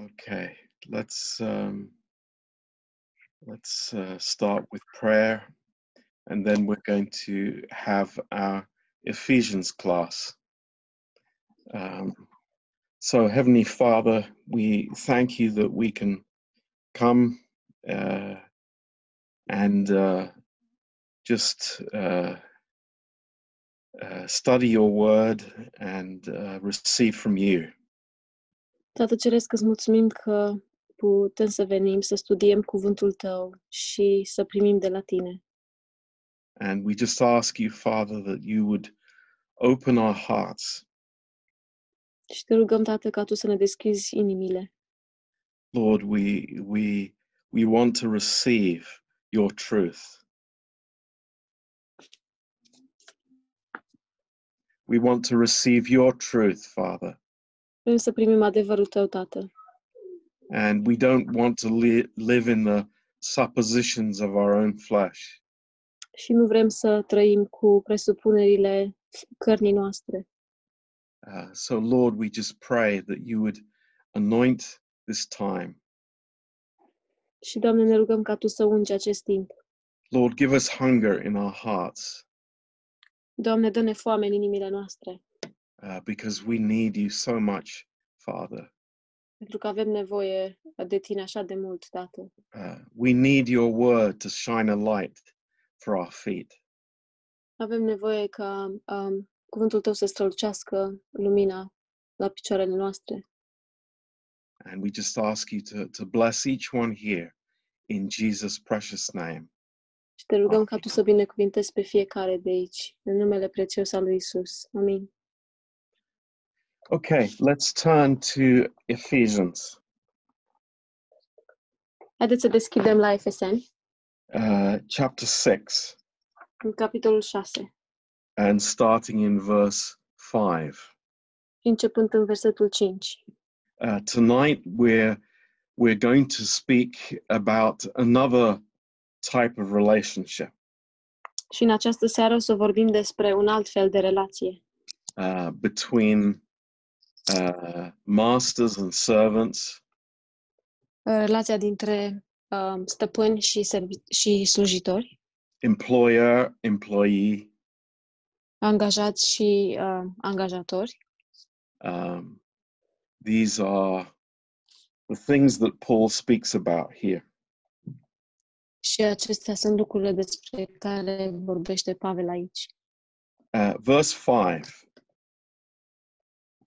Okay, let's um, let's uh, start with prayer, and then we're going to have our Ephesians class. Um, so, Heavenly Father, we thank you that we can come uh, and uh, just uh, uh, study your word and uh, receive from you. Tată Ceresc, îți mulțumim că putem să venim, să studiem cuvântul tău și să primim de la tine. And we just ask you, Father, that you would open our hearts. Și te rugăm, Tată, ca tu să ne deschizi inimile. Lord, we we we want to receive your truth. We want to receive your truth, Father, Vrem să primim adevărul tău, Tată. and we don't want to li- live in the suppositions of our own flesh. Și nu vrem să trăim cu presupunerile cărnii noastre. Uh, so, Lord, we just pray that you would anoint this time. Și, Doamne, ne rugăm ca tu să ungi acest timp. Lord, give us hunger in our hearts Doamne, dă-ne foame în inimile noastre, uh, because we need you so much, Father. pentru că avem nevoie de tine așa de mult, Tată. Uh, we need your word to shine a light for our feet. Avem nevoie ca um, cuvântul tău să strălucească lumina la picioarele noastre. And we just ask you to, to bless each one here in Jesus' precious name. Și te rugăm ca tu să binecuvintezi pe fiecare de aici, în numele prețios al lui Isus. Amin. Okay, let's turn to Ephesians. Haideți să deschidem la Efeseni, uh, chapter 6 în capitolul 6, and starting in verse 5. și începând în versetul 5. Uh, tonight we're we're going to speak about another type of relationship. Și în această seară o să vorbim despre un alt fel de relație. Uh, between uh, masters and servants, relația dintre um, stăpâni și, servi- și slujitori, employer, employee. angajați și uh, angajatori. Um, these are the things that Paul speaks about here. Și acestea sunt lucrurile despre care vorbește Pavel aici. Uh, verse 5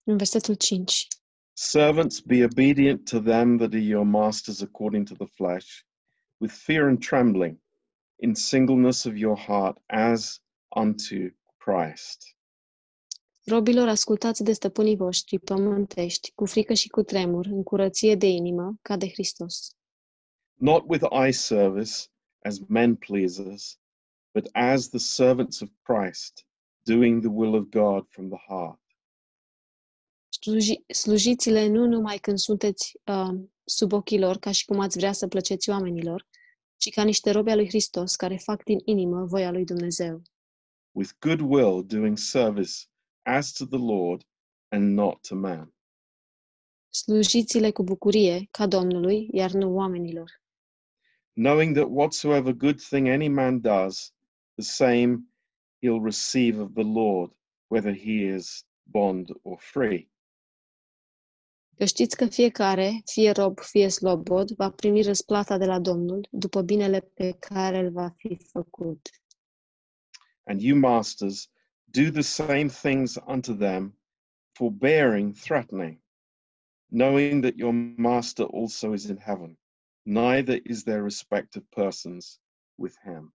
În versetul 5. Servants, be obedient to them that are your masters according to the flesh, with fear and trembling, in singleness of your heart, as unto Christ. Robilor, ascultați de stăpânii voștri pământești, cu frică și cu tremur, în curăție de inimă, ca de Hristos. not with eye service as men pleasers, but as the servants of Christ, doing the will of God from the heart. Sluji, slujiți-le nu numai când sunteți uh, sub ochii lor, ca și cum ați vrea să plăceți oamenilor, ci ca niște robi al lui Hristos, care fac din inimă voia lui Dumnezeu. with good will doing service as to the Lord and not to man. Slujiți-le cu bucurie, ca Domnului, iar nu oamenilor. Knowing that whatsoever good thing any man does, the same he'll receive of the Lord, whether he is bond or free. Că știți că fiecare, fie rob, fie slobod, va primi răsplata de la Domnul după binele pe care îl va fi făcut. And you masters, do the same things unto them, forbearing, threatening, knowing that your master also is in heaven, neither is there respect of persons with him.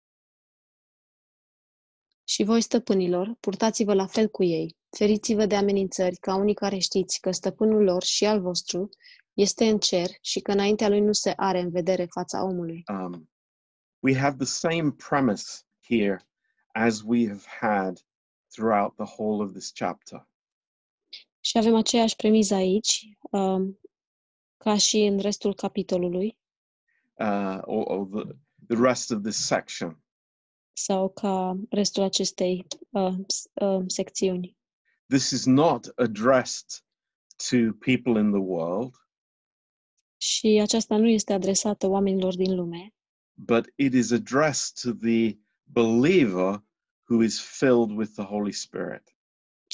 Și voi, stăpânilor, purtați-vă la fel cu ei. Feriți-vă de amenințări, ca unii care știți că stăpânul lor și al vostru este în cer și că înaintea lui nu se are în vedere fața omului. Um, we have the same premise here as we have had throughout the whole of this chapter. Și avem aceeași premiză aici, um, ca și în restul capitolului, uh, or, or the, the rest of this section. sau ca restul acestei uh, s- uh, secțiuni. This is not addressed to people in the world. Și aceasta nu este adresată oamenilor din lume, but it is addressed to the believer who is filled with the Holy Spirit.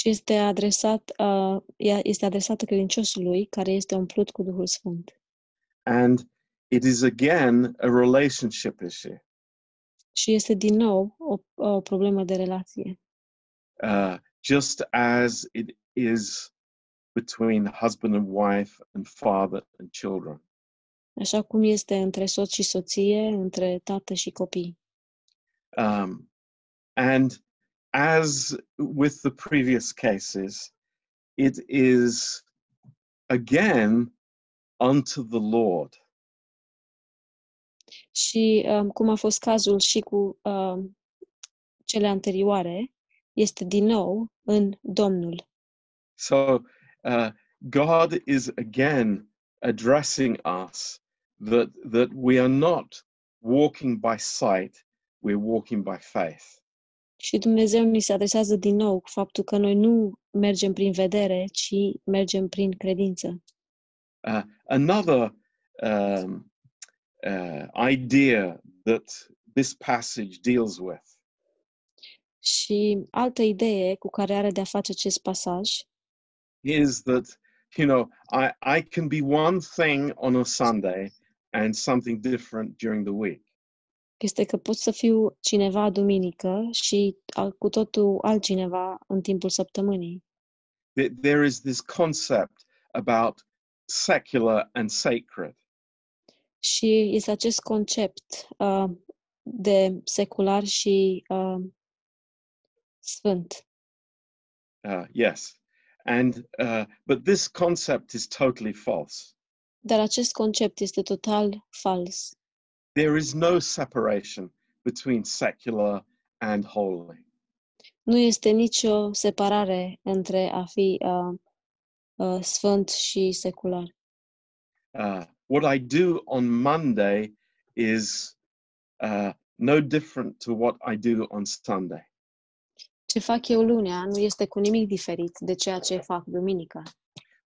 ci este adresat, uh, este adresată credinciosului care este umplut cu Duhul Sfânt. And it is again a relationship issue. Și este din nou o, o problemă de relație. Uh, just as it is between husband and wife and father and children. Așa cum este între soț și soție, între tată și copii. Um, and as with the previous cases, it is again unto the Lord. Și um, cum a fost cazul și cu um, cele anterioare, este din nou în Domnul. So uh, God is again addressing us that that we are not walking by sight, we're walking by faith. Și Dumnezeu ni se adresează din nou cu faptul că noi nu mergem prin vedere, ci mergem prin credință. Uh, another um, uh, idea that this passage deals with Și altă idee cu care are de-a face acest pasaj is that you know I, I can be one thing on a Sunday and something different during the week. este că pot să fiu cineva duminică și al- cu totul altcineva în timpul săptămânii. There- There is this concept about secular and sacred. Și este acest concept uh, de secular și uh, sfânt. Uh, yes, and uh, but this concept is totally false. Dar acest concept este total fals. There is no separation between secular and holy. Nu este nicio separare între a fi uh, uh, sfânt și secular. Uh, what I do on Monday is uh, no different to what I do on Sunday. Ce fac eu lunea nu este cu nimic diferit de ceea ce fac duminica.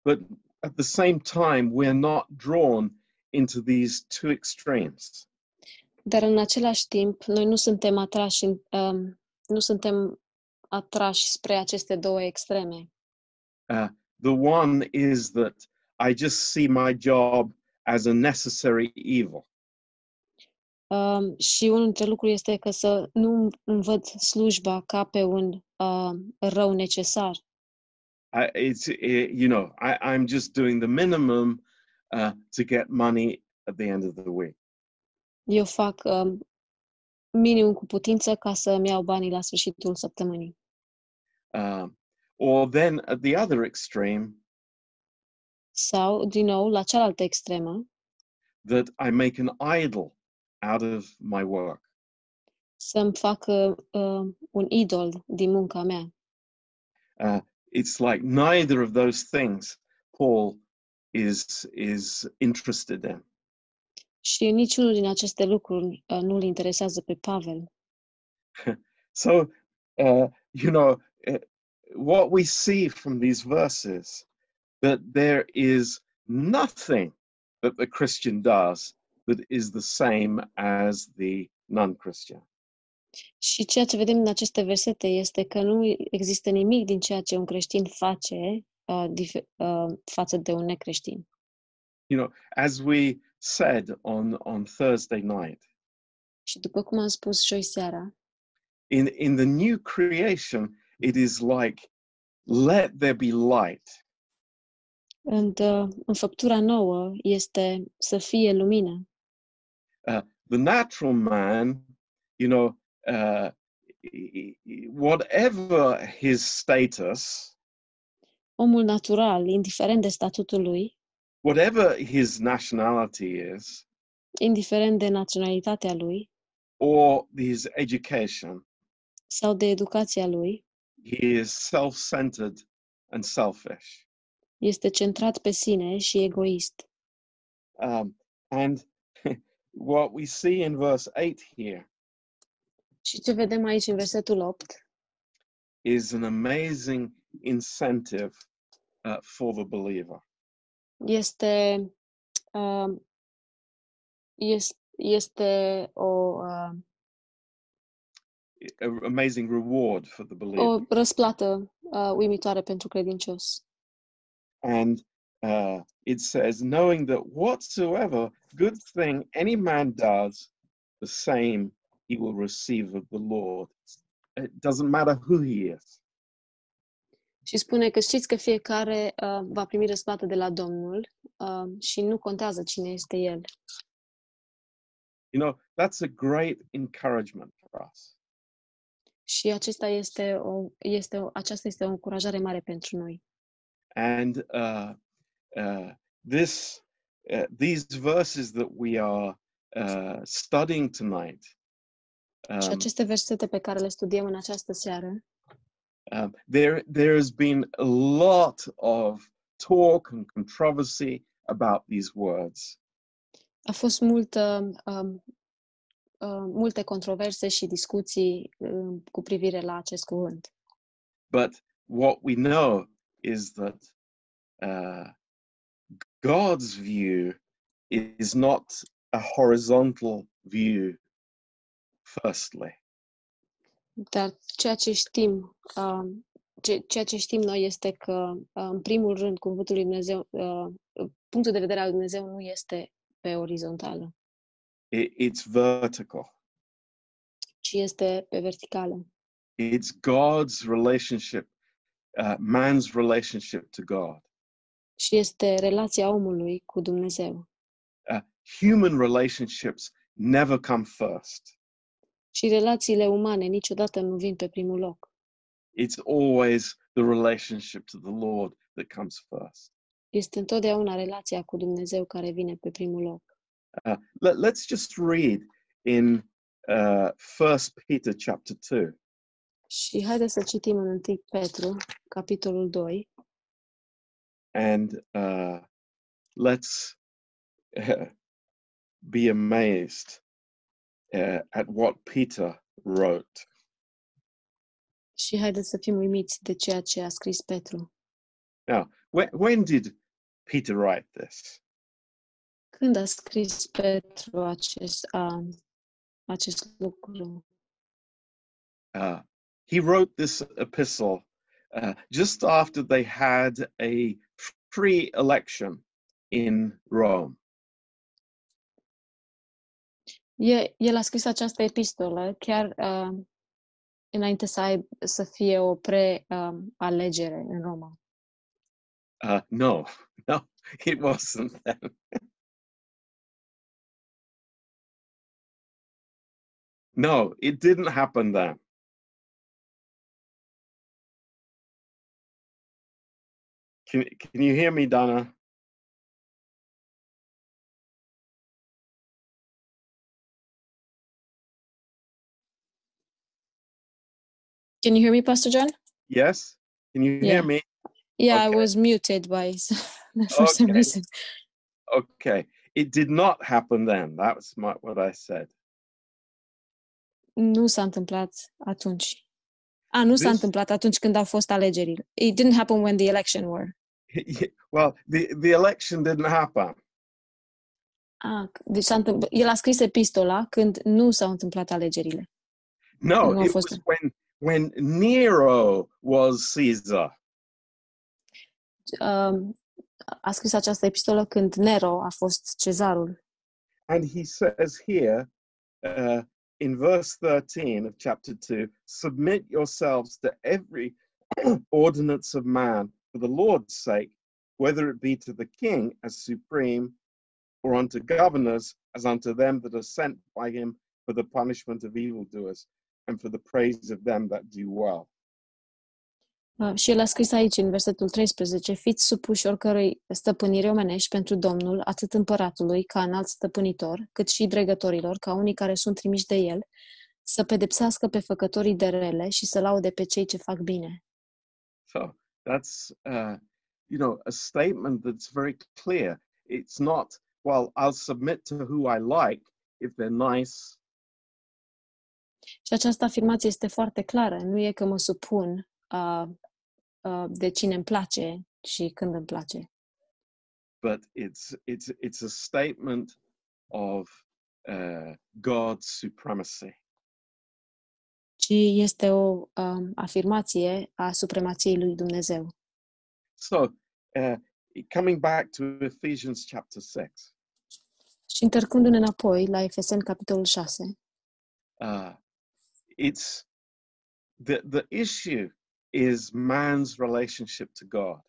But at the same time, we're not drawn into these two extremes. Dar în același timp, noi nu suntem atrași, în, um, nu suntem atrași spre aceste două extreme. Uh, the one is that I just see my job as a necessary evil. Um, și unul dintre lucruri este că să nu îmi văd slujba ca pe un uh, rău necesar, I, it's it, you know I, I'm just doing the minimum uh, to get money at the end of the week. Eu fac um, minim cu putință ca să-mi iau banii la sfârșitul săptămânii. Um, or then at the other extreme, Sau, din nou, la cealaltă extremă, that I make an idol out of my work. să-mi fac uh, un idol din munca mea. Uh, it's like neither of those things Paul is is interested in. Și niciunul din aceste lucruri uh, nu-l interesează pe Pavel. So, uh, you know, uh, what we see from these verses that there is nothing that the Christian does that is the same as the non-Christian. Și ceea ce vedem în aceste versete este că nu există nimic din ceea ce un creștin face uh, dif- uh, față de un necreștin. You know, as we said on on Thursday night, Și după cum am spus joi seara, in in the new creation, it is like, let there be light. în, uh, în făptura nouă este să fie lumină. The natural man, you know, uh, whatever his status, Omul natural, indiferent de statutul lui, whatever his nationality is, indiferent de naționalitatea lui. Or his education, sau de educația lui, he is self centered and selfish. este centrat pe sine și egoist. Um, and what we see in verse 8 here Și ce vedem aici în versetul 8 is an amazing incentive uh, for the believer. este uh, este, este o, uh, a- amazing reward for the believer. o răsplată uh, uimitoare pentru credincios. And uh, it says, knowing that whatsoever good thing any man does, the same he will receive of the Lord. It doesn't matter who he is. Și spune că știți că fiecare uh, va primi răsplată de la Domnul uh, și nu contează cine este el. You know, that's a great encouragement for us. Și acesta este o, este o, aceasta este o încurajare mare pentru noi. And uh, uh, this, uh, these verses that we are uh, studying tonight, și um, aceste versete pe care le studiem în această seară, um, there there has been a lot of talk and controversy about these words. a fost multă, um, uh, multe controverse și discuții uh, cu privire la acest cuvânt. But what we know is that uh, God's view is not a horizontal view. Firstly, Dar ceea ce știm, uh, ce, ceea ce știm noi este că, uh, în primul rând, cuvântul lui Dumnezeu, uh, punctul de vedere al Dumnezeu nu este pe orizontală, it, it's vertical. ci este pe verticală. It's God's relationship, uh, man's relationship to God. Și este relația omului cu Dumnezeu. Uh, human relationships never come first. Și relațiile umane niciodată nu vin pe primul loc. It's always the relationship to the Lord that comes first. Este întotdeauna relația cu Dumnezeu care vine pe primul loc. Uh, let, let's just read in uh, 1 Peter chapter 2. Și haideți să citim în 1 Petru, capitolul 2, and uh, let's be amazed uh, at what Peter wrote. și haideți să fim uimiți de ceea ce a scris Petru. When, when did Peter write this? Când a scris Petru acest, a, acest lucru? Uh, he wrote this epistle uh, just after they had a free election in Rome. E, el a scris această epistolă chiar uh, înainte să, aib, să fie o pre-alegere în Roma. Uh, no, no, it wasn't then. no, it didn't happen then. Can, can you hear me, Donna? Can you hear me, Pastor John? Yes? Can you Yeah. hear me? Yeah, I was muted by for some Okay. reason. Okay. It did not happen then. That was my, what I said. Nu s-a întâmplat atunci. A, nu s-a This- întâmplat atunci când au fost alegerile. It didn't happen when the election were. well, the, the election didn't happen. Ah, deci s-a întâmplat, el a scris epistola când nu s-au întâmplat alegerile. No, it was when when Nero was Caesar. Um, a scris această epistolă când Nero a fost cezarul. And he says here uh, in verse 13 of chapter 2 submit yourselves to every ordinance of man for the Lord's sake, whether it be to the king as supreme or unto governors as unto them that are sent by him for the punishment of evildoers and for the praise of them that do well. Uh, și el a scris aici, în versetul 13, fiți supuși oricărui stăpânire omenești pentru Domnul, atât împăratului, ca înalt stăpânitor, cât și dregătorilor, ca unii care sunt trimiși de el, să pedepsească pe făcătorii de rele și să laude pe cei ce fac bine. So that's, uh, you know, a statement that's very clear. It's not, well, I'll submit to who I like if they're nice. Și această afirmație este foarte clară. Nu e că mă supun uh, uh, de cine îmi place și când îmi place, but it's it's it's a statement of uh, God's supremacy. Ci este o um, afirmație a supremației lui Dumnezeu. So, uh, coming back to Ephesians chapter 6, Și întorcându-ne înapoi la Efeseni, capitolul 6, uh, it's the, the issue is man's relationship to God.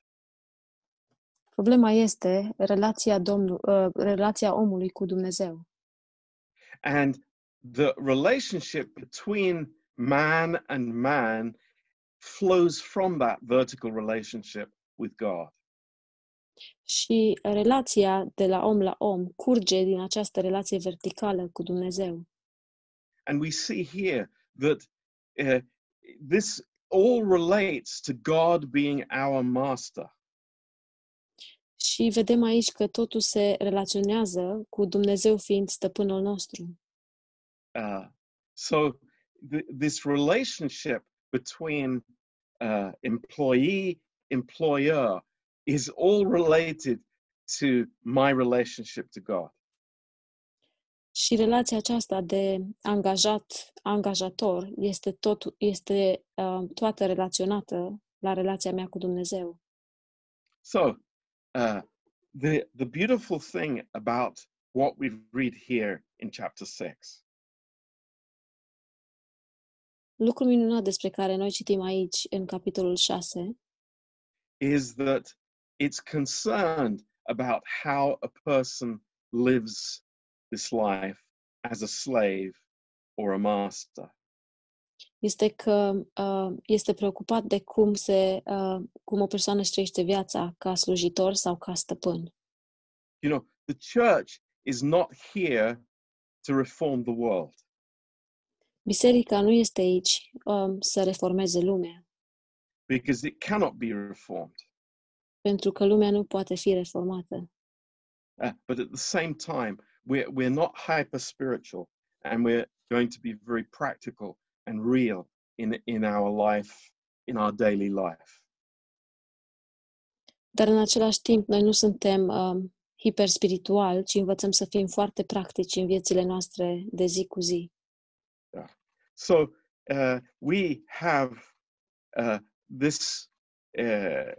problema este relația, Domnul, uh, relația omului cu Dumnezeu. And the relationship between man and man flows from that vertical relationship with God. Și relația de la om la om curge din această relație verticală cu Dumnezeu. And we see here that uh, this all relates to God being our master. Și vedem aici că totul se relaționează cu Dumnezeu fiind stăpânul nostru. Uh, so th- this relationship between uh, employee employer is all related to my relationship to God. Și relația aceasta de angajat angajator este tot este uh, toată relaționată la relația mea cu Dumnezeu. So uh, the the beautiful thing about what we read here in chapter six Lucru minunat despre care noi citim aici în capitolul 6 is that it's concerned about how a person lives this life as a slave or a master. este că uh, este preocupat de cum se uh, cum o persoană își trăiește viața ca slujitor sau ca stăpân. You know, the church is not here to reform the world. Biserica nu este aici um, să reformeze lumea, because it cannot be reformed. pentru că lumea nu poate fi reformată. Uh, but at the same time, we're, we're not hyper spiritual and we're going to be very practical and real in, in our life, in our daily life. Dar în același timp, noi nu suntem um, hiperspiritual, ci învățăm să fim foarte practici în viețile noastre de zi cu zi. So uh, we have uh, this uh,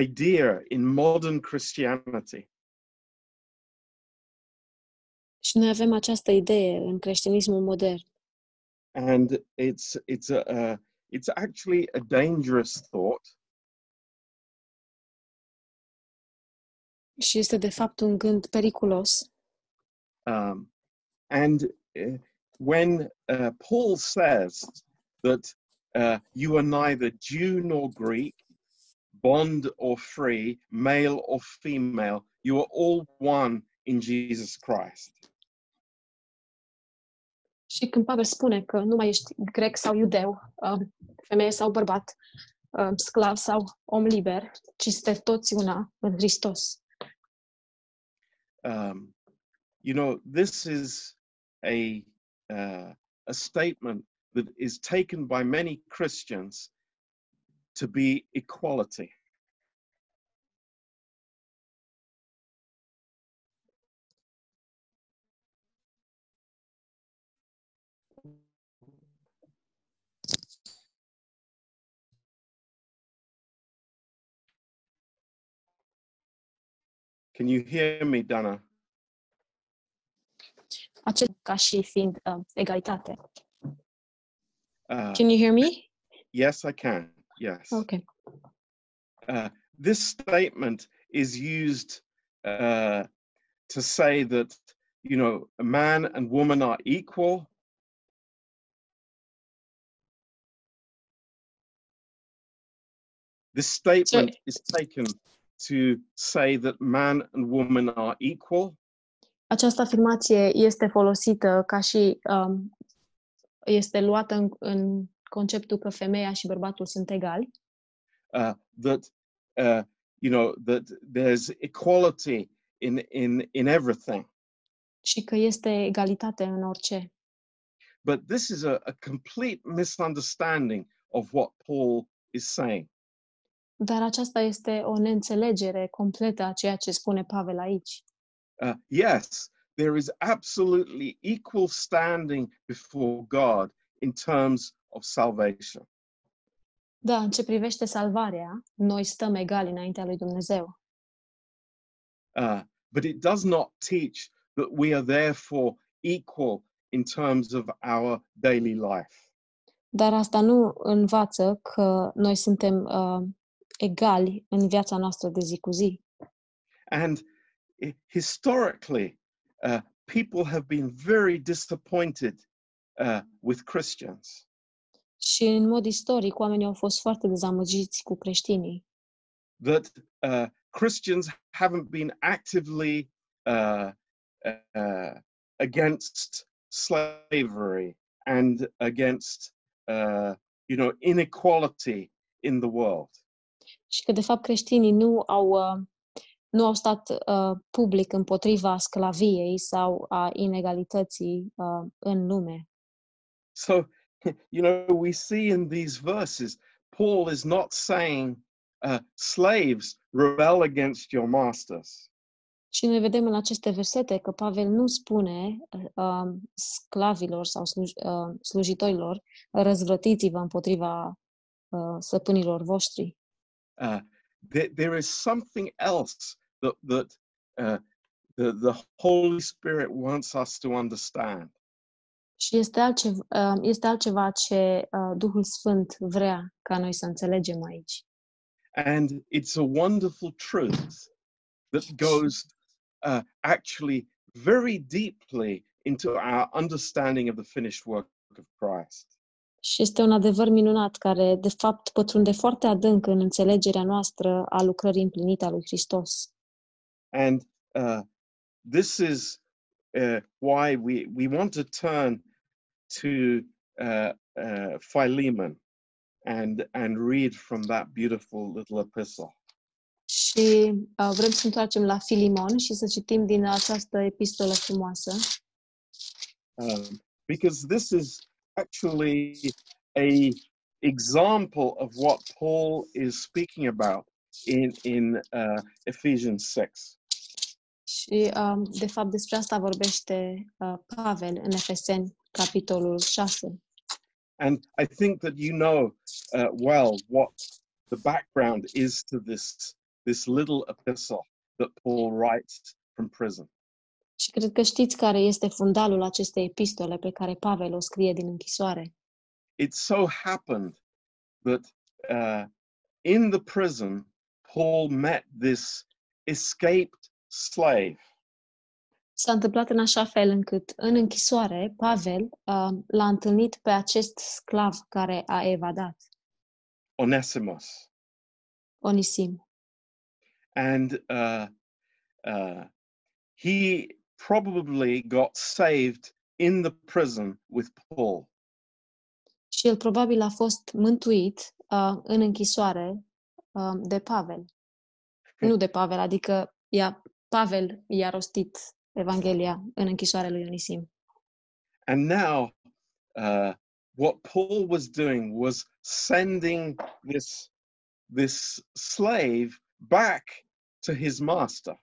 idea in modern Christianity Și noi avem această idee în creștinismul modern. and it's it's a, uh, it's actually a dangerous thought Și este de fapt un gând periculos. um, and uh, when uh, Paul says that uh, you are neither Jew nor Greek, bond or free, male or female, you are all one in Jesus Christ. Și când Pavel spune că nu mai ești grec sau iudeu, um, femeie sau bărbat, um, sclav sau om liber, ci sunteți toți una în Hristos. Um, you know, this is a uh, a statement that is taken by many Christians to be equality. Can you hear me, Dana? Acest ca și fiind um, egalitate. Uh, Can you hear me? yes, I can. Yes. Ok. Uh, this statement is used uh, to say that, you know, a man and woman are equal. This statement is taken to say that man and woman are equal. Această afirmație este folosită ca și um, este luată în, în conceptul că femeia și bărbatul sunt egali, uh, that uh, you know that there's equality in in in everything și că este egalitate în orice. but this is a, a complete misunderstanding of what paul is saying Dar aceasta este o neînțelegere completă a ceea ce spune Pavel aici. Uh, yes, there is absolutely equal standing before God in terms of salvation. Da, în ce privește salvarea, noi stăm egali înaintea lui Dumnezeu. Uh, but it does not teach that we are therefore equal in terms of our daily life. Dar asta nu învață că noi suntem uh, egali în viața noastră de zi cu zi. And historically, uh, people have been very disappointed uh, with Christians. Și în mod istoric, oamenii au fost foarte dezamăgiți cu creștinii. that uh, Christians haven't been actively uh, uh, against slavery and against, uh, you know, inequality in the world. Și că, de fapt, creștinii nu au, nu au stat uh, public împotriva sclaviei sau a inegalității uh, în lume. So, you know, we see in these verses, Paul is not saying, uh, slaves, rebel against your masters. Și noi vedem în aceste versete că Pavel nu spune uh, sclavilor sau sluj, uh, slujitorilor, răzvrătiți-vă împotriva uh, stăpânilor voștri, uh, there, there is something else that that uh, the the Holy Spirit wants us to understand, Și este altceva, uh, este altceva ce uh, Duhul Sfânt vrea ca noi să înțelegem aici. and it's a wonderful truth that goes uh, actually very deeply into our understanding of the finished work of Christ. Și este un adevăr minunat care, de fapt, pătrunde foarte adânc în înțelegerea noastră a lucrării împlinite a lui Hristos. And uh, this is uh, why we, we want to turn to uh, uh, Philemon and, and read from that beautiful little epistle. Și uh, vrem să întoarcem la Filimon și să citim din această epistolă frumoasă, um, because this is actually a example of what Paul is speaking about in in uh, Ephesians six. Și, um, de fapt, despre asta vorbește uh, Pavel în Efeseni, capitolul 6. And I think that you know uh, well what the background is to this this little epistle that Paul writes from prison. Și cred că știți care este fundalul acestei epistole pe care Pavel o scrie din închisoare. It so happened that uh, in the prison, Paul met this escaped slave. S-a întâmplat în așa fel încât, în închisoare, Pavel uh, l-a întâlnit pe acest sclav care a evadat, Onesimus. Onisim. And uh, uh, he probably got saved in the prison with Paul. Și el probabil a fost mântuit uh, în închisoare uh, de Pavel. Nu de Pavel, adică ea, Pavel i-a rostit Evanghelia în închisoarea lui Onisim. And now, uh, what Paul was doing was sending this, this slave back to his master.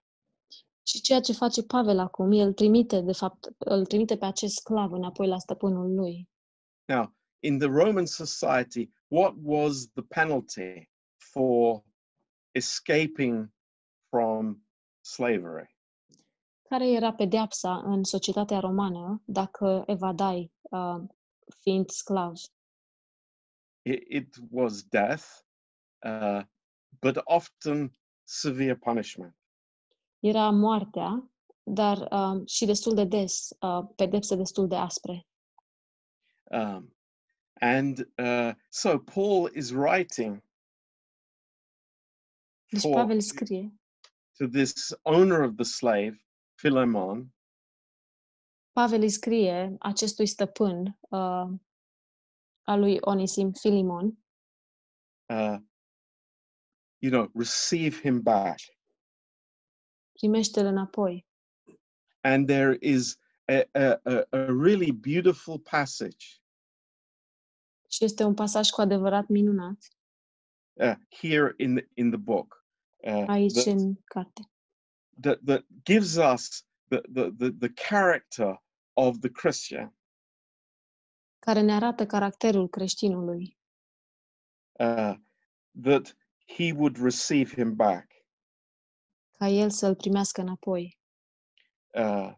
Și ceea ce face Pavel acum, el trimite, de fapt, îl trimite pe acest sclav înapoi la stăpânul lui. Now, in the Roman society, what was the penalty for escaping from slavery? Care era pedeapsa în societatea romană dacă evadai uh, fiind sclav? It, it was death, uh, but often severe punishment. Era moartea, dar uh, și destul de des, uh, pedepse destul de aspre. Um, and uh, so Paul is writing Deci for- Pavel scrie to this owner of the slave, Philemon, Pavel îi scrie acestui stăpân uh, al lui Onisim Filimon, uh, you know, receive him back. primește-l înapoi. And there is a, a, a, really beautiful passage. Și este un pasaj cu adevărat minunat, uh, here in the, in the book uh, that, that, that gives us the, the, the, the character of the Christian. care ne arată caracterul creștinului, uh, that he would receive him back. ca el să-l primească înapoi. Uh,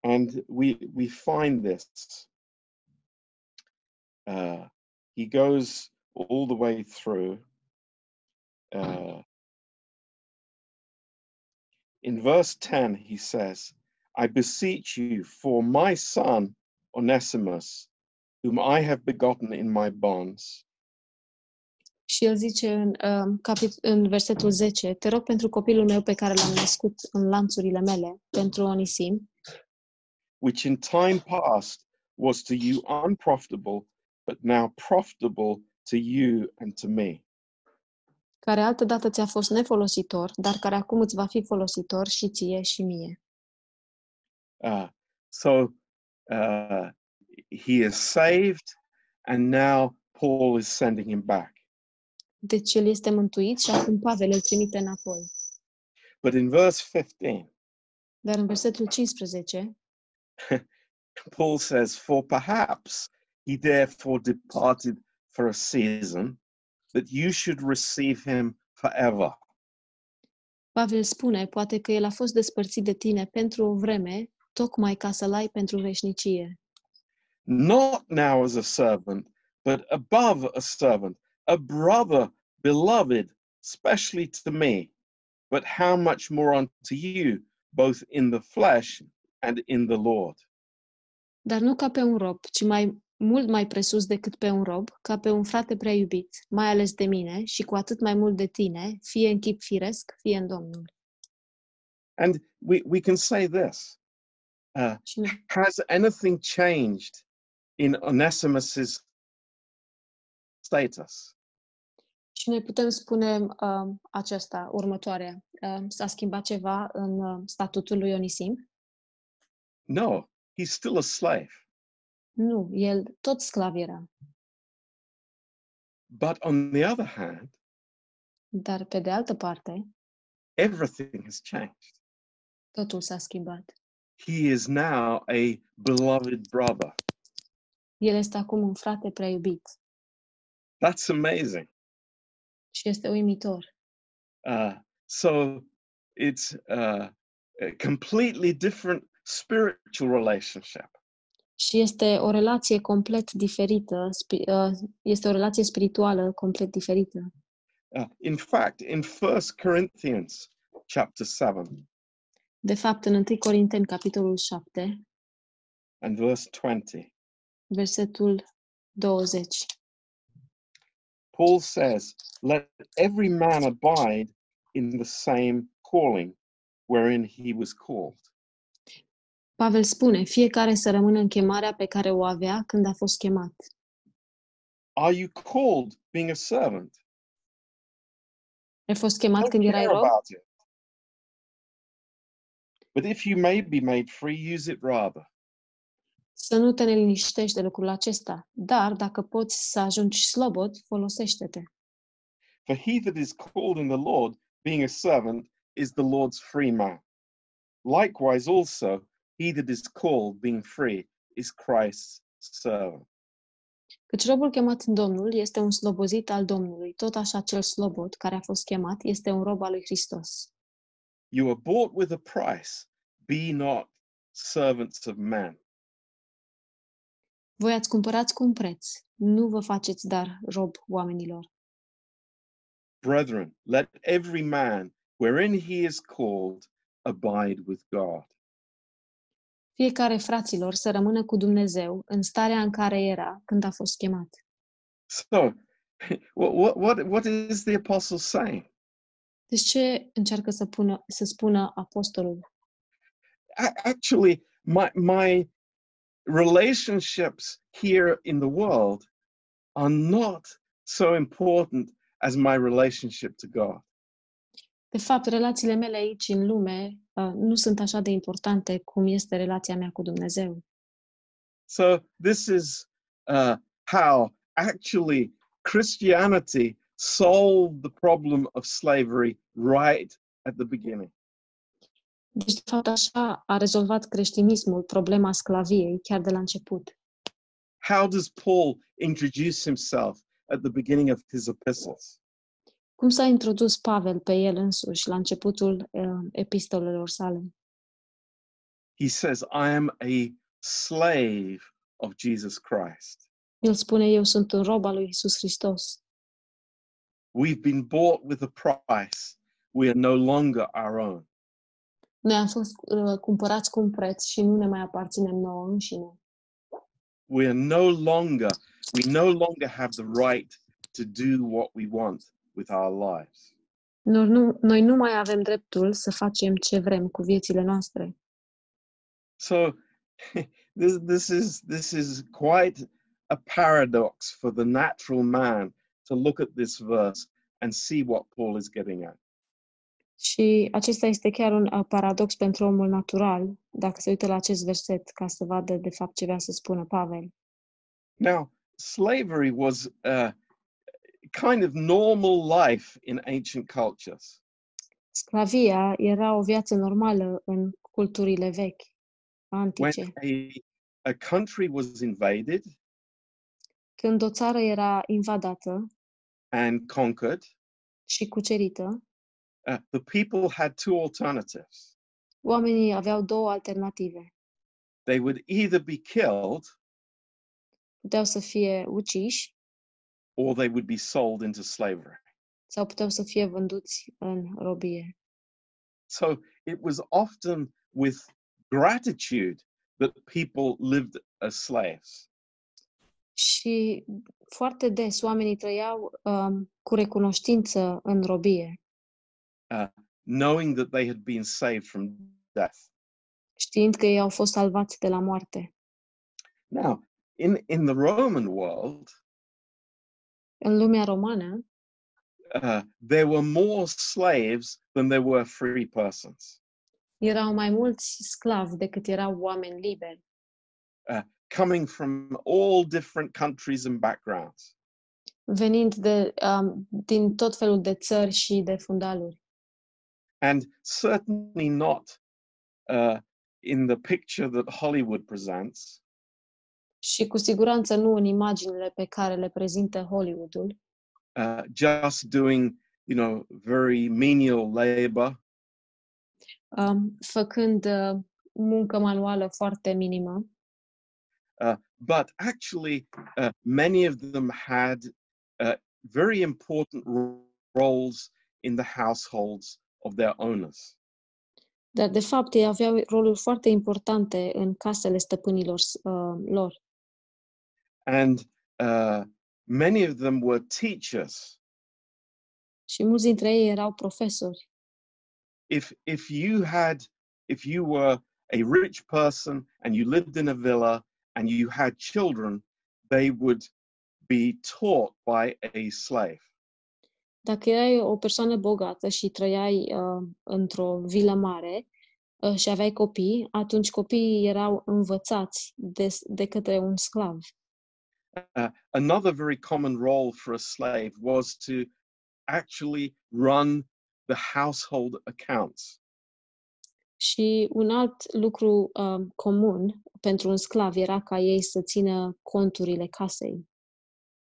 and we we find this. Uh, he goes all the way through. Uh, in verse 10, he says, I beseech you for my son Onesimus, whom I have begotten in my bonds. Și el zice în, um, capit- în versetul 10, Te rog pentru copilul meu pe care l-am născut în lanțurile mele, pentru Onisim, which in time past was to you unprofitable, but now profitable to you and to me. Care altădată ți-a fost nefolositor, dar care acum îți va fi folositor și ție și mie. Uh, so uh, he is saved, and now Paul is sending him back. Deci el este mântuit și acum Pavel îl trimite înapoi. But in verse 15, Dar în versetul 15, Paul says, For perhaps he therefore departed for a season, that you should receive him forever. Pavel spune, poate că el a fost despărțit de tine pentru o vreme, tocmai ca să-l ai pentru veșnicie. not now as a servant, but above a servant, a brother beloved, specially to me, but how much more unto you, both in the flesh and in the Lord. Dar nu ca pe un rob, ci mai mult mai presus decât pe un rob, ca pe un frate prea iubit, mai ales de mine și cu atât mai mult de tine, fie în chip firesc, fie în Domnul. And we, we can say this uh, Și ne, Has anything changed in Onesimus's status? și noi putem spune uh, aceasta, următoarea. Uh, s-a schimbat ceva în uh, statutul lui Onisim? No, he's still a slave. Nu, el tot sclav era. But on the other hand, Dar pe de altă parte, everything has changed. totul s-a schimbat. He is now a beloved brother. El este acum un frate prea iubit That's amazing. și este uimitor. Uh, so it's uh, a completely different spiritual relationship. Și este o relație complet diferită, uh, este o relație spirituală complet diferită. Uh, in fact, in First Corinthians chapter 7 De fapt, în 1 Corinteni, capitolul 7, and verse 20, versetul 20, Paul says, Let every man abide in the same calling wherein he was called. Pavel spune, fiecare să rămână în chemarea pe care o avea când a fost chemat. Are you called being a servant? Ai fost chemat Don't când erai care rob? about it. But if you may be made free, use it rather. Să nu te neliniștești de lucrul acesta, dar dacă poți să ajungi slobod, folosește-te. For he that is called in the Lord, being a servant, is the Lord's free man. Likewise, also, he that is called, being free, is Christ's servant. Căci robul chemat în Domnul este un slobozit al Domnului, tot așa cel slobod care a fost chemat este un rob al lui Hristos. You are bought with a price. Be not servants of men. Voi ați cumpărați cu un preț, nu vă faceți dar rob oamenilor. Brethren, let every man, wherein he is called, abide with God. Fiecare fraților să rămână cu Dumnezeu în starea în care era când a fost chemat. So, what, what, what, what is the apostle saying? Deci ce încearcă să, pună, să spună apostolul? A- Actually, my, my relationships here in the world are not so important as my relationship to God. De fapt, relațiile mele aici în lume uh, nu sunt așa de importante cum este relația mea cu Dumnezeu. So, this is uh, how actually Christianity solved the problem of slavery right at the beginning. Deci, de fapt, așa a rezolvat creștinismul problema sclaviei chiar de la început. How does Paul introduce himself at the beginning of his epistles? Cum s-a introdus Pavel pe el însuși la începutul uh, epistolelor sale? He says, I am a slave of Jesus Christ. El spune, eu sunt un rob al lui Isus Hristos. We've been bought with a price. We are no longer our own. Noi am fost uh, cumpărați cu un preț și nu ne mai aparținem nouă înșine. We are no longer, we no longer have the right to do what we want with our lives. Noi nu, noi nu mai avem dreptul să facem ce vrem cu viețile noastre. So this this is this is quite a paradox for the natural man to look at this verse and see what Paul is getting at. Și acesta este chiar un uh, paradox pentru omul natural, dacă se uită la acest verset, ca să vadă de fapt ce vrea să spună Pavel. Now, slavery was a kind of normal life in ancient cultures. Sclavia era o viață normală în culturile vechi, When antice. a, a country was invaded Când o țară era invadată and conquered, și cucerită, uh, the people had two alternatives. oamenii aveau două alternative. They would either be killed Puteau să fie uciși or they would be sold into slavery. sau puteau să fie vânduți în robie. So it was often with gratitude that people lived as slaves. Și foarte des oamenii trăiau um, cu recunoștință în robie, knowing that they had been saved from death. știind că ei au fost salvați de la moarte. Now, in, in the Roman world, În lumea romană uh, there were more slaves than there were free persons, erau mai mulți sclavi decât erau oameni liberi, coming from all different countries and backgrounds. venind de, um, din tot felul de țări și de fundaluri. And certainly not uh, in the picture that Hollywood presents, Și cu siguranță nu în imaginile pe care le prezintă Hollywoodul, uh, just doing, you know, very menial labor, um, făcând uh, muncă manuală foarte minimă, uh, but actually, uh, many of them had uh, very important ro- roles in the households of their owners. dar de fapt ei aveau roluri foarte importante în casele stăpânilor uh, lor. And uh, many of them were teachers. Și mulți dintre ei erau profesori. If, if you had, if you were a rich person and you lived in a villa and you had children, they would be taught by a slave. Dacă erai o persoană bogată și trăiai uh, într-o vilă mare uh, și aveai copii, atunci copiii erau învățați de, de către un sclav. Uh, another very common role for a slave was to actually run the household accounts. Și un alt lucru uh, comun pentru un sclav era ca ei să țină conturile casei.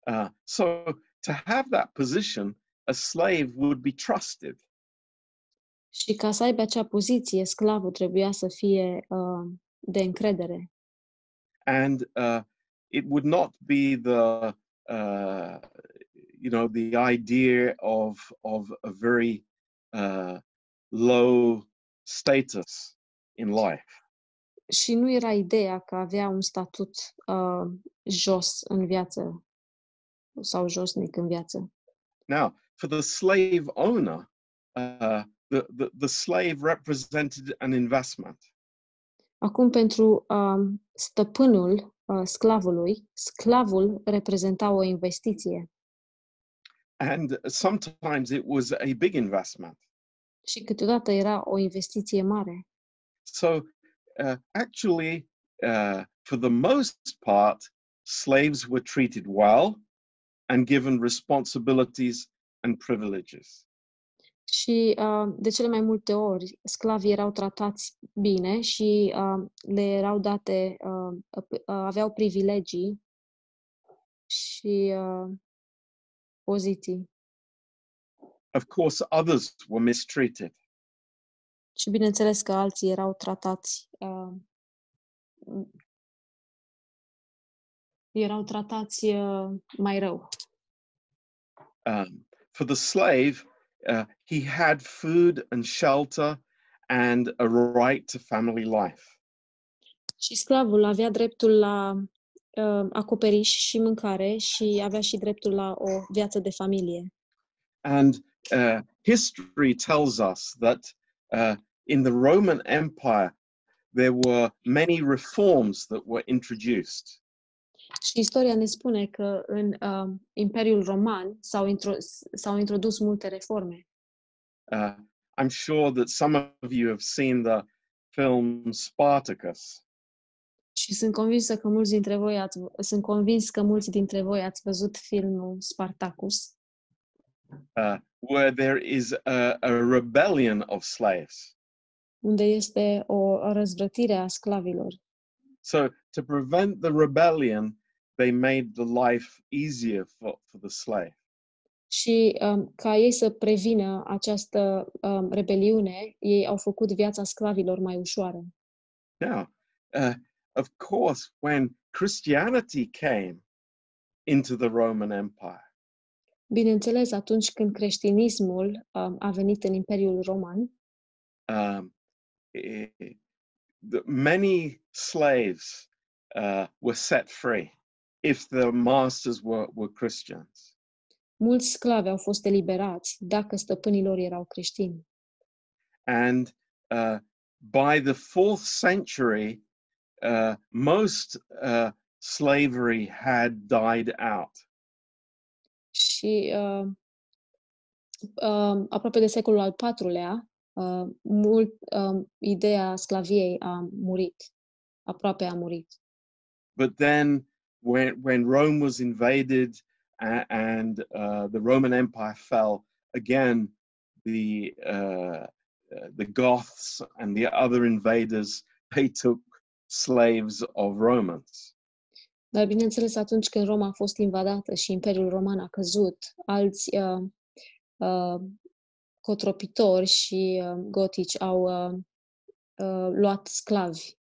Uh, so to have that position, a slave would be trusted. Și ca să aibă acea poziție, sclavul trebuia să fie uh, de încredere. and uh, it would not be the uh, you know the idea of of a very uh, low status in life. Și nu era ideea că avea un statut uh, jos în viață sau josnic în viață. Now, for the slave owner, uh, the, the the slave represented an investment. Acum, pentru um, stăpânul uh, sclavului, sclavul reprezenta o investiție And sometimes it was a big investment. și câteodată era o investiție mare. So, uh, actually, uh, for the most part, slaves were treated well and given responsibilities and privileges. Și uh, de cele mai multe ori, sclavii erau tratați bine și uh, le erau date, uh, uh, aveau privilegii și uh, poziții. Of course, others were mistreated. Și bineînțeles că alții erau tratați uh, erau tratați uh, mai rău. Um, for the slave, uh, he had food and shelter and a right to family life. Și sclavul avea dreptul la uh, acoperiș și mâncare și avea și dreptul la o viață de familie. And uh, history tells us that uh, in the Roman Empire, there were many reforms that were introduced. Și istoria ne spune că în uh, Imperiul Roman s-au, intro- s-au introdus multe reforme. Uh, I'm sure that some of you have seen the film Spartacus. Și sunt convinsă că mulți dintre voi ați, sunt convins că mulți dintre voi ați văzut filmul Spartacus, uh, where there is a, a rebellion of slaves. unde este o răzvrătire a sclavilor. So, to prevent the rebellion, they made the life easier for, for the slave. Și um, ca ei să prevină această um, rebeliune, ei au făcut viața sclavilor mai ușoară. Now, uh, of course, when Christianity came into the Roman Empire, Bineînțeles, atunci când creștinismul um, a venit în Imperiul Roman, um, eh, the, many slaves uh, were set free if the masters were, were Christians. mulți sclavi au fost eliberați dacă stăpânilor erau creștini. And uh, by the fourth century, uh, most uh, slavery had died out. Și uh, uh, aproape de secolul al IV-lea, uh, mult, uh, ideea sclaviei a murit, aproape a murit. But then, when, when Rome was invaded and uh, the Roman Empire fell, again, the, uh, uh, the Goths and the other invaders, they took slaves of Romans. Dar, bineînțeles, atunci când Roma a fost invadată și Imperiul Roman a căzut, alți uh, uh, cotropitori și uh, gotici au uh, uh, luat sclavi.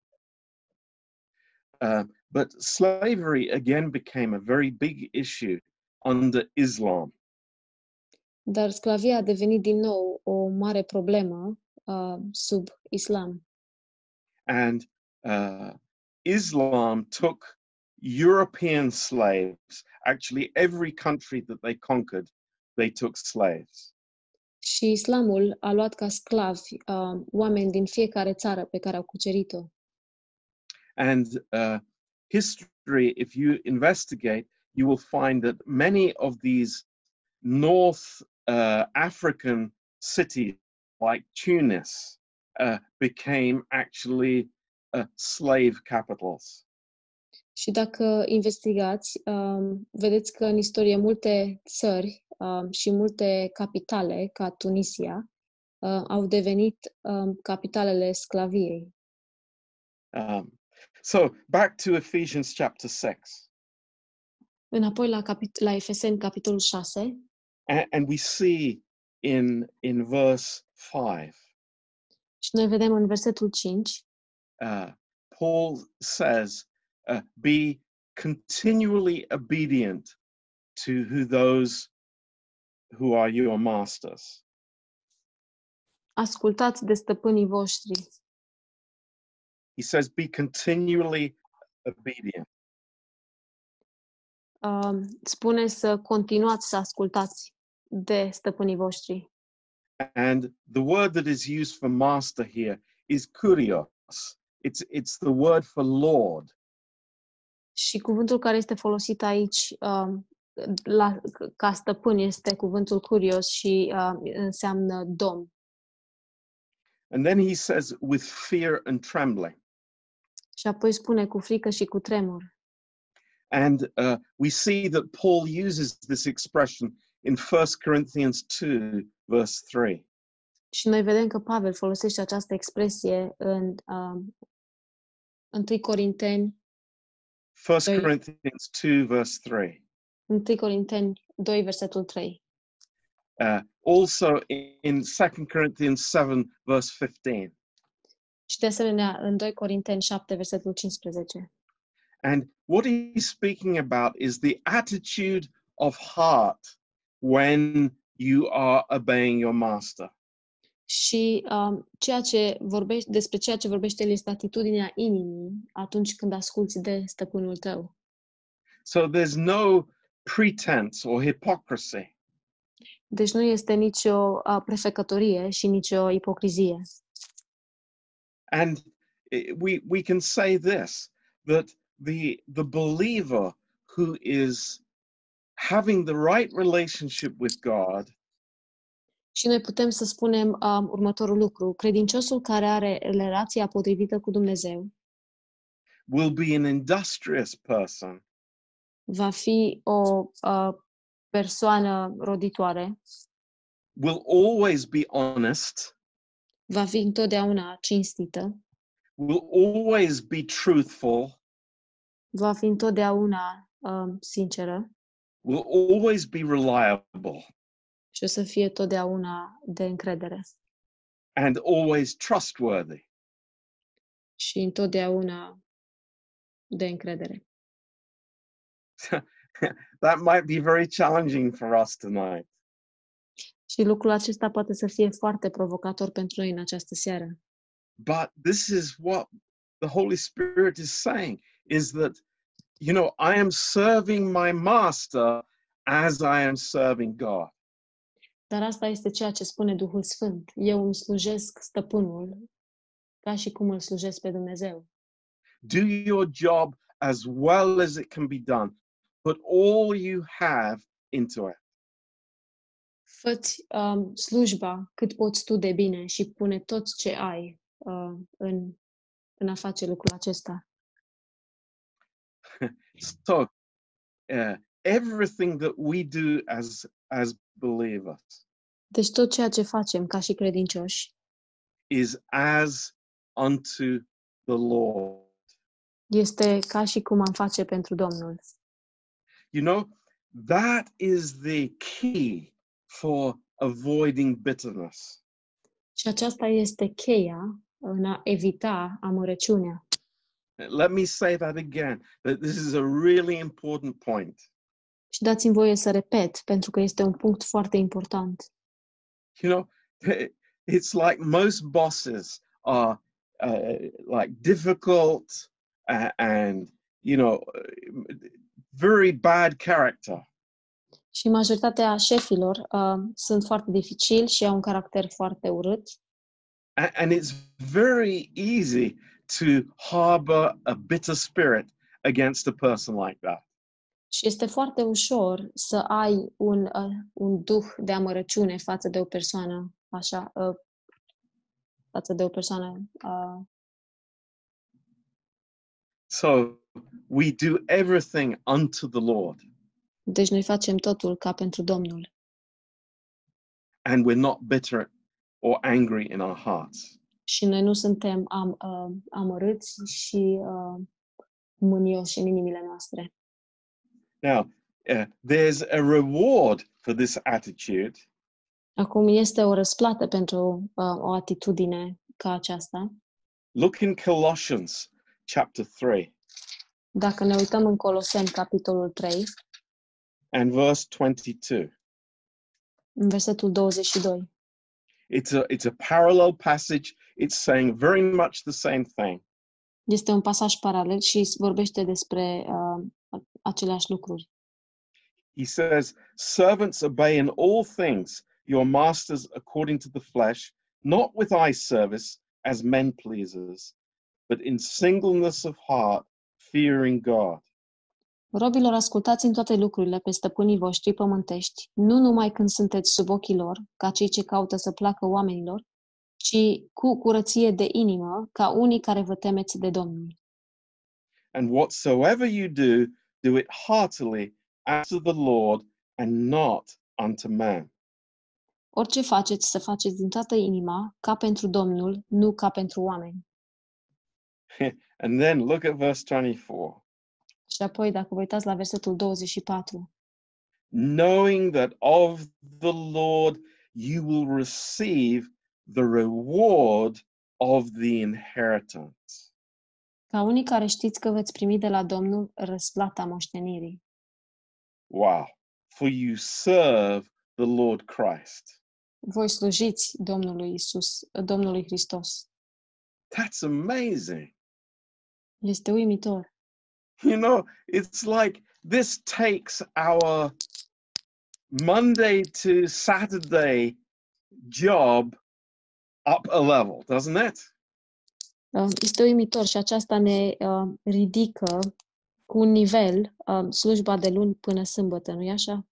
Uh, but slavery again became a very big issue under Islam. Dar sclavia a devenit din nou o mare problemă uh, sub islam. And uh, Islam took European slaves, actually, every country that they conquered, they took slaves. Și islamul a luat ca sclavi uh, oameni din fiecare țară pe care au cucerit-o. And uh, history, if you investigate, you will find that many of these North uh, African cities, like Tunis, uh, became actually uh, slave capitals. Și dacă investigați, um, vedeți că în istorie multe țări um, și multe capitale, ca Tunisia, uh, au devenit um, capitalele sclaviei. Um, so back to Ephesians chapter 6. Înapoi la, capit- la Efeseni, capitolul 6, And, and we see in, in verse 5, și noi vedem în versetul 5, uh, Paul says, uh, Be continually obedient to who those who are your masters. ascultați de stăpânii voștri. He says, Be continually obedient. Um, spune să continuați să ascultați de stăpânii voștri. And the word that is used for master here is kurios. It's, it's the word for Lord. Și cuvântul care este folosit aici um, la, ca stăpân este cuvântul curios și um, înseamnă domn. And then he says, with fear and trembling. Și apoi spune cu frică și cu tremur. And uh, we see that Paul uses this expression in 1 Corinthians 2, verse 3. Și noi vedem că Pavel folosește această expresie în um, 1 Corinteni, 1 Sorry. Corinthians 2, verse 3. 1 Corinteni 2, versetul 3. Uh, also in 2 Corinthians 7, verse 15. Și de asemenea în 2 Corinteni 7, versetul 15. And what he's speaking about is the attitude of heart when you are obeying your master. Și um, ceea ce vorbește, despre ceea ce vorbește el este atitudinea inimii atunci când asculți de stăpânul tău. So there's no pretense or hypocrisy. Deci nu este nicio uh, prefecătorie și nicio ipocrizie. And we, we can say this that the, the believer who is having the right relationship with God Și noi putem să spunem um, următorul lucru. Credinciosul care are relația potrivită cu Dumnezeu will be an industrious person. va fi o uh, persoană roditoare, will always be honest, va fi întotdeauna cinstită, will always be truthful, va fi întotdeauna um, sinceră will always be reliable, și o să fie totdeauna de încredere and always trustworthy. și întotdeauna de încredere. that might be very challenging for us tonight. Și lucrul acesta poate să fie foarte provocator pentru noi în această seară. But this is what the Holy Spirit is saying is that, you know, I am serving my master as I am serving God. Dar asta este ceea ce spune Duhul Sfânt. Eu îmi slujesc stăpânul ca și cum îl slujesc pe Dumnezeu. Do your job as well as it can be done. Put all you have into it. Fă-ți um, slujba cât poți tu de bine și pune tot ce ai uh, în, în a face lucrul acesta. So, uh, everything that we do as as believers Deci tot ceea ce facem ca și credincioși is as unto the Lord. este ca și cum am face pentru Domnul. You know, that is the key for avoiding bitterness. Și aceasta este cheia în a evita amărăciunea. Let me say that again, that this is a really important point. Și dați-mi voie să repet, pentru că este un punct foarte important. You know, it's like most bosses are uh, like difficult uh, and, you know, very bad character. Și majoritatea șefilor uh, sunt foarte dificili și au un caracter foarte urât. A- And it's very easy to harbor a bitter spirit against a person like that. și este foarte ușor să ai un, uh, un duh de amărăciune față de o persoană așa, uh, față de o persoană uh, So we do everything unto the Lord, Deci noi facem totul ca pentru Domnul and we're not bitter or angry in our hearts. și noi nu suntem am, uh, amărâți și uh, mânioși în inimile noastre. Now, uh, there's a reward for this attitude, Acum este o răsplată pentru uh, o atitudine ca aceasta. Look in Colossians chapter 3 Dacă ne uităm în Coloseni, capitolul 3, and verse 22. în versetul 22, It's a, it's a parallel passage. It's saying very much the same thing. este un pasaj paralel și vorbește despre uh, aceleași lucruri. He says, Servants, obey in all things your masters according to the flesh, not with eye service as men pleasers, but in singleness of heart, fearing God. Robilor, ascultați în toate lucrurile pe stăpânii voștri pământești, nu numai când sunteți sub ochii lor, ca cei ce caută să placă oamenilor, ci cu curăție de inimă, ca unii care vă temeți de Domnul. And whatsoever you do, do it heartily as to the Lord and not unto man. Orice faceți, să faceți din toată inima, ca pentru Domnul, nu ca pentru oameni. And then look at verse 24. Și apoi, dacă vă uitați la versetul 24, Knowing that of the Lord you will receive the reward of the inheritance. ca unii care știți că veți primi de la Domnul răsplata moștenirii. Wow. For you serve the Lord Christ. Voi slujiți Domnului Isus, Domnului Hristos. That's amazing. Este uimitor. You know, it's like this takes our Monday to Saturday job up a level, doesn't it? Este uimitor și aceasta ne uh, ridică cu un nivel uh, slujba de luni până sâmbătă, nu-i așa?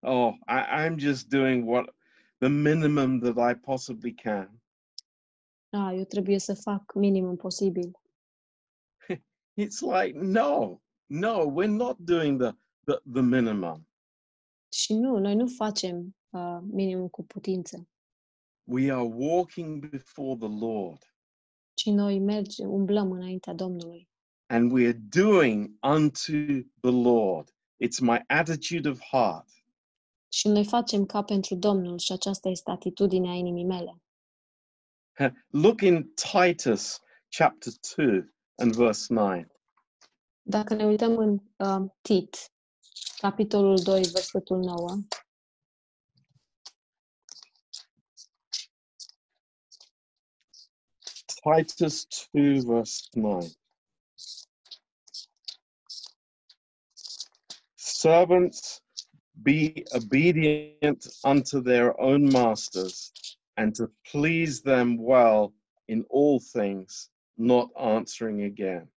Oh, I, I'm just doing what the minimum that I possibly can. A, eu trebuie să fac minimum posibil. It's like, no, no, we're not doing the, the, the minimum. Și nu, noi nu facem uh, minimum cu putință, We are walking before the Lord ci noi mergem, umblăm înaintea Domnului and we are doing unto the Lord. It's my attitude of heart. și noi facem ca pentru Domnul și aceasta este atitudinea inimii mele. Look in Titus chapter 2 and verse 9. Dacă ne uităm în uh, Tit, capitolul 2, versetul 9, Titus 2 verse 9. Servants, be obedient unto their own masters, and to please them well in all things, not answering again,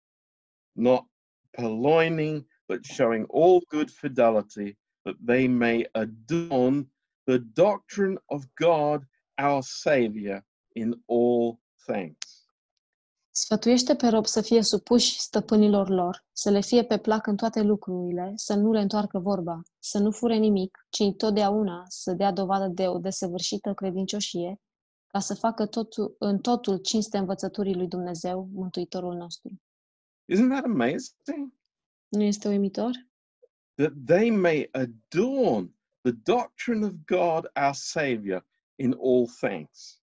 not purloining, but showing all good fidelity, that they may adorn the doctrine of God our Saviour in all things. Sfătuiește pe rob să fie supuși stăpânilor lor, să le fie pe plac în toate lucrurile, să nu le întoarcă vorba, să nu fure nimic, ci întotdeauna să dea dovadă de o desăvârșită credincioșie, ca să facă totul, în totul cinste învățăturii lui Dumnezeu, Mântuitorul nostru. Isn't that amazing? Nu este uimitor? That they may adorn the doctrine of God our Saviour in all things.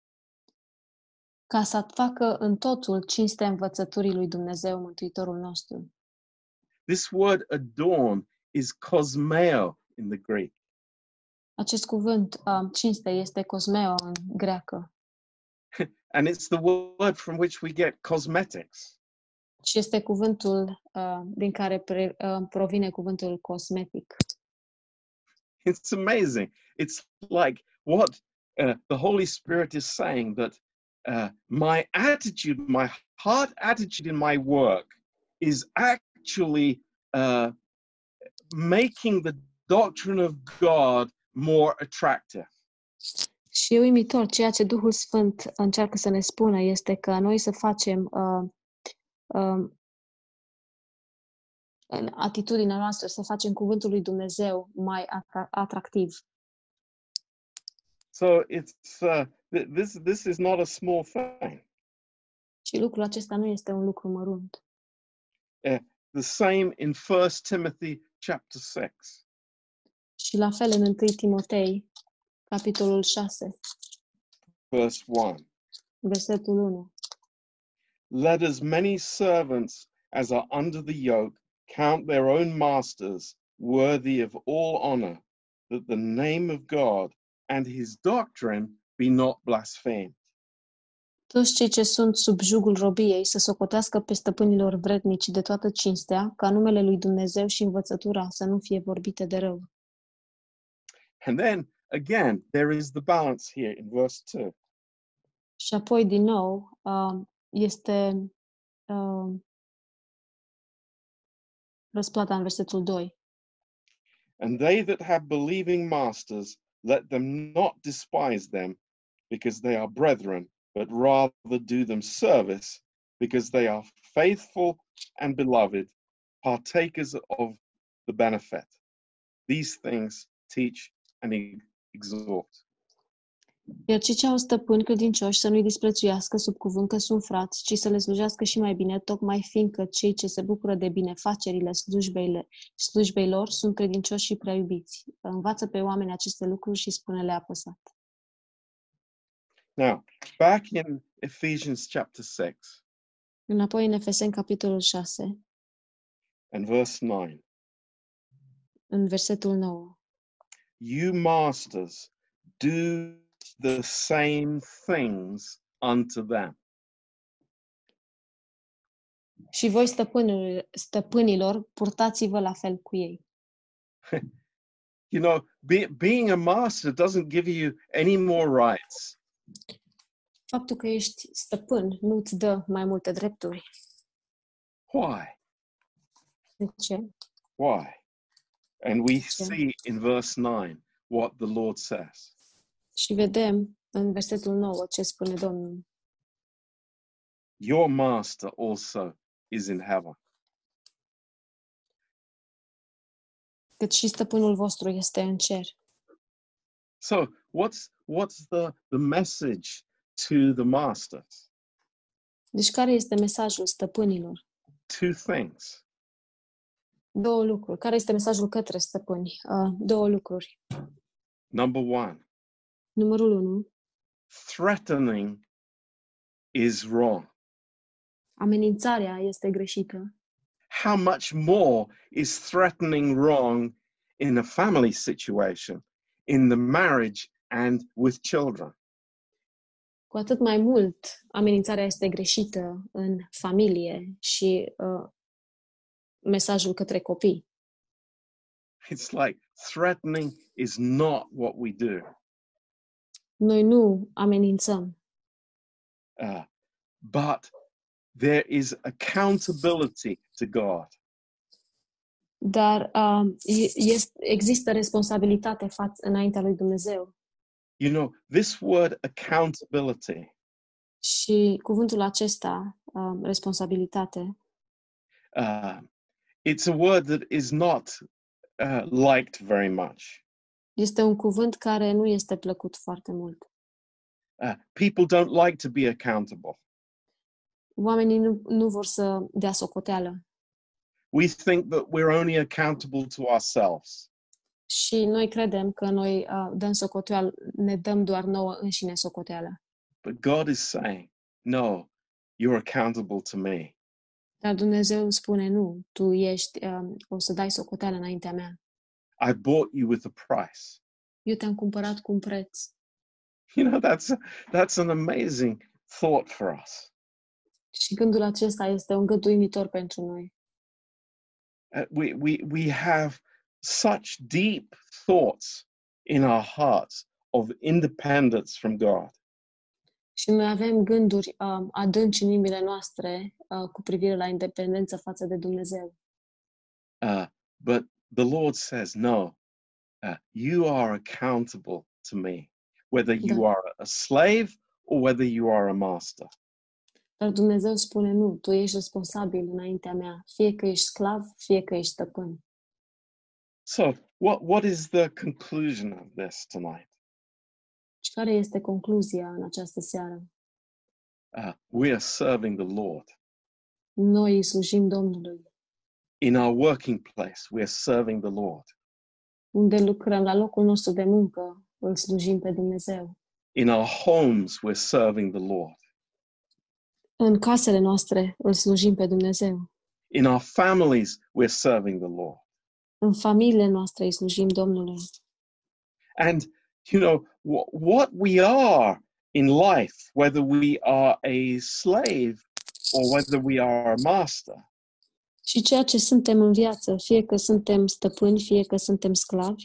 Ca să facă în totul cinste învățăturii lui Dumnezeu, Mântuitorul nostru. This word adorn is cosmeo in the Greek. Acest cuvânt, um, cinste, este cosmeo în greacă And it's the word from which we get cosmetics. și este cuvântul uh, din care pre, uh, provine cuvântul cosmetic. It's amazing. It's like what uh, the Holy Spirit is saying that uh, my attitude, my heart attitude in my work is actually uh, making the doctrine of God more attractive. Și e uimitor, ceea ce Duhul Sfânt încearcă să ne spună este că noi să facem uh, uh, în atitudinea noastră, să facem cuvântul lui Dumnezeu mai atra- atractiv. So it's uh, th- this this is not a small thing. Și lucrul acesta nu este un lucru mărunt. The same in First Timothy chapter six. Și la fel în 1 Timotei, capitolul 6, verse 1. versetul 1. Let as many servants as are under the yoke count their own masters worthy of all honor, that the name of God and his doctrine be not blasphemed. Toți cei ce sunt sub jugul robiei să socotească pe stăpânilor vrednici de toată cinstea, ca numele lui Dumnezeu și învățătura să nu fie vorbite de rău. And then again, there is the balance here in verse 2. Și apoi, din nou, uh, este uh, răsplata în versetul 2. And they that have believing masters, let them not despise them, because they are brethren, but rather do them service, because they are faithful and beloved, partakers of the benefit. These things teach and e- exhort. Iar cei ce au stăpâni credincioși să nu-i disprețuiască sub cuvânt că sunt frați, ci să le slujească și mai bine, tocmai fiindcă cei ce se bucură de binefacerile slujbeile, slujbei lor sunt credincioși și prea iubiți. Învață pe oameni aceste lucruri și spune-le apăsat. Now, back in Ephesians chapter 6 Înapoi în Efeseni, capitolul 6, and verse 9, în versetul 9. You masters do the same things unto them. Și voi, stăpânilor, stăpânilor, purtați-vă la fel cu ei. You know, be, being a master doesn't give you any more rights. Faptul că ești stăpân nu îți dă mai multe drepturi. Why? De ce? Why? And we see in verse 9 what the Lord says. Și vedem în versetul 9 ce spune Domnul. Your master also is in heaven. Cât și stăpânul vostru este în cer. So, what's what's the the message to the masters? Deci care este mesajul stăpânilor? Two things. Două lucruri. Care este mesajul către stăpâni? Uh, două lucruri. Number 1, Numărul 1. threatening is wrong. Amenințarea este greșită. How much more is threatening wrong in a family situation, in the marriage and with children? Cu atât mai mult, amenințarea este greșită în familie și uh, mesajul către copii. It's like threatening is not what we do. Noi nu amenințăm, Uh, but there is accountability to God. dar uh, este, există responsabilitate față înaintea lui Dumnezeu. You know, this word accountability Și cuvântul acesta, uh, responsabilitate, uh, it's a word that is not uh, liked very much. este un cuvânt care nu este plăcut foarte mult. Uh, people don't like to be accountable. Oamenii nu, nu vor să dea socoteală We think that we're only accountable to ourselves. și noi credem că noi uh, dăm socoteală, ne dăm doar nouă înșine socoteală. But God is saying, no, you're accountable to me. Dar Dumnezeu îmi spune, nu, tu ești, uh, o să dai socoteală înaintea mea. I bought you with a price. Eu te-am cumpărat cu un preț. You know, that's that's an amazing thought for us. Și gândul acesta este un gând uimitor pentru noi. Uh, we we we have such deep thoughts in our hearts of independence from God. Și noi avem gânduri um, adânci în inimile noastre uh, cu privire la independență față de Dumnezeu. Uh, but the Lord says, no, uh, you are accountable to me, whether you Da. are a slave or whether you are a master. Dar Dumnezeu spune, nu, tu ești responsabil înaintea mea, fie că ești sclav, fie că ești stăpân. So, what what is the conclusion of this tonight? Și care este concluzia în această seară? Uh, we are serving the Lord Noi îi slujim Domnului. in our working place. We are serving the Lord Unde lucrăm, la locul nostru de muncă, îl slujim pe Dumnezeu. in our homes. We're serving the Lord În casele noastre îl slujim pe Dumnezeu. in our families. We're serving the Lord. În familiile noastre îi slujim Domnului. And you know what we are in life, whether we are a slave or whether we are a master, Și ceea ce suntem în viață, fie că suntem stăpâni, fie că suntem sclavi,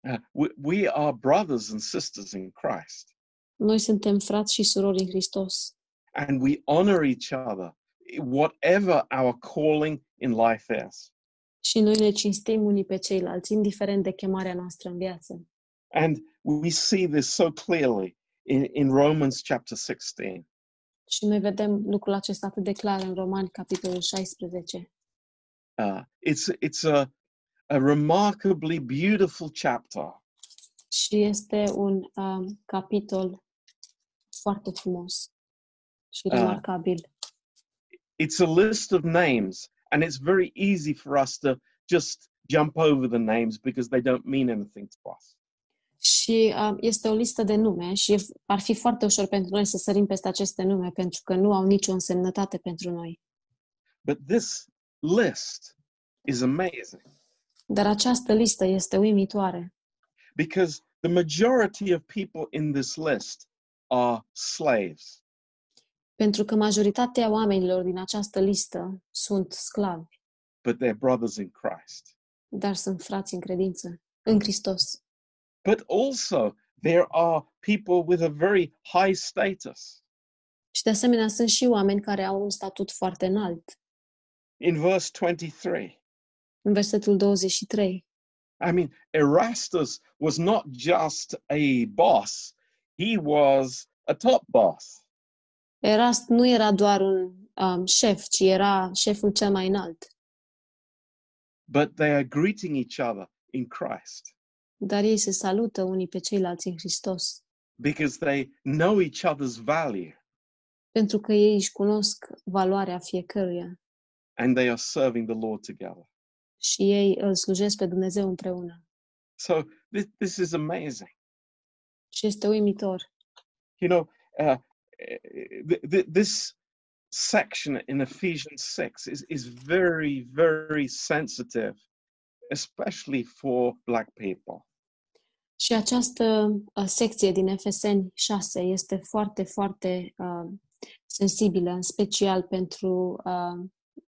uh, we, we are brothers and sisters in Christ, noi suntem frați și surori în Hristos. and we honor each other, whatever our calling in life is. Și noi ne cinstim unii pe ceilalți, indiferent de chemarea noastră în viață. And we see this so clearly in, in Romans chapter 16. Și noi vedem lucrul acesta atât de clar în Romani, capitolul 16. Uh, it's it's a, a remarkably beautiful chapter Și este un um, capitol foarte frumos și Ah. remarcabil. It's a list of names, and it's very easy for us to just jump over the names because they don't mean anything to us. Și um, este o listă de nume și e- ar fi foarte ușor pentru noi să sărim peste aceste nume pentru că nu au nicio însemnătate pentru noi. But this list is amazing Dar această listă este uimitoare, because the majority of people in this list are slaves. pentru că majoritatea oamenilor din această listă sunt sclavi, but they're brothers in Christ. dar sunt frați în credință, în Hristos. But also, there are people with a very high status. Și de asemenea sunt și oameni care au un statut foarte înalt. In verse 23, În versetul 23, I mean, Erastus was not just a boss, he was a top boss. Erast nu era doar un um, șef, ci era șeful cel mai înalt. But they are greeting each other in Christ Dar ei se salută unii pe ceilalți în Hristos, because they know each other's value pentru că ei își cunosc valoarea fiecăruia and they are serving the Lord together. și ei îl slujesc pe Dumnezeu împreună. So, this, this is amazing. Și este uimitor. You know, uh, th- th- this section in Ephesians 6 is, is very, very sensitive, especially for Black people. Și această uh, secție din Efeseni 6 este foarte, foarte uh, sensibilă, în special pentru, uh,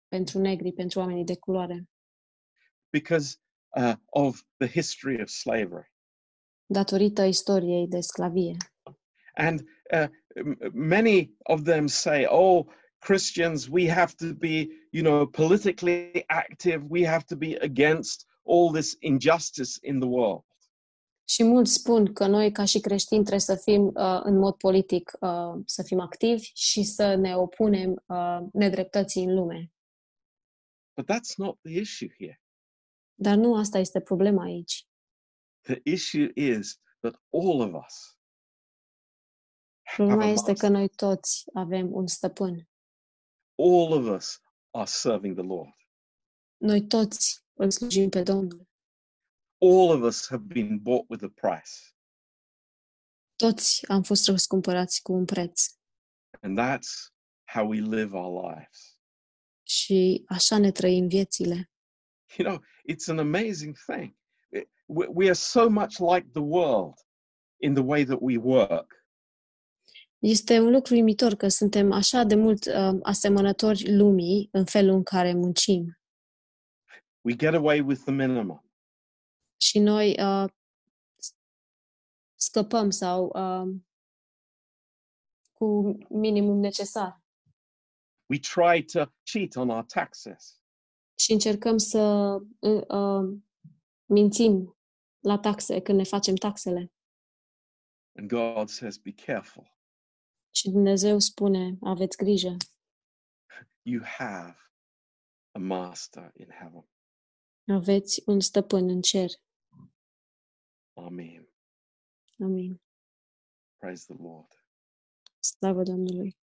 pentru negri, pentru oamenii de culoare, because uh, of the history of slavery. datorită istoriei de sclavie. And uh, m- many of them say, oh, Christians, we have to be, you know, politically active. We have to be against all this injustice in the world. Și mulți spun că noi, ca și creștini, trebuie să fim uh, în mod politic, uh, să fim activi și să ne opunem uh, nedreptății în lume. But that's not the issue here. Dar nu asta este problema aici. The issue is that all of us Problema have a este că master. noi toți avem un stăpân. all of us are serving the Lord. Noi toți îl slujim pe Domnul. All of us have been bought with a price. Toți am fost răscumpărați cu un preț. And that's how we live our lives. Și așa ne trăim viețile. You know, it's an amazing thing. We we are so much like the world in the way that we work. Este un lucru uimitor că suntem așa de mult uh, asemănători lumii în felul în care muncim. We get away with the minimum. Și noi uh, scăpăm sau uh, cu minimum necesar. We try to cheat on our taxes. Și încercăm să uh, uh, mințim la taxe când ne facem taxele. And God says, Be careful. Și Dumnezeu spune, aveți grijă, You have a master in heaven. aveți un stăpân în cer. Amen. Amin. Praise the Lord. Slavă Domnului.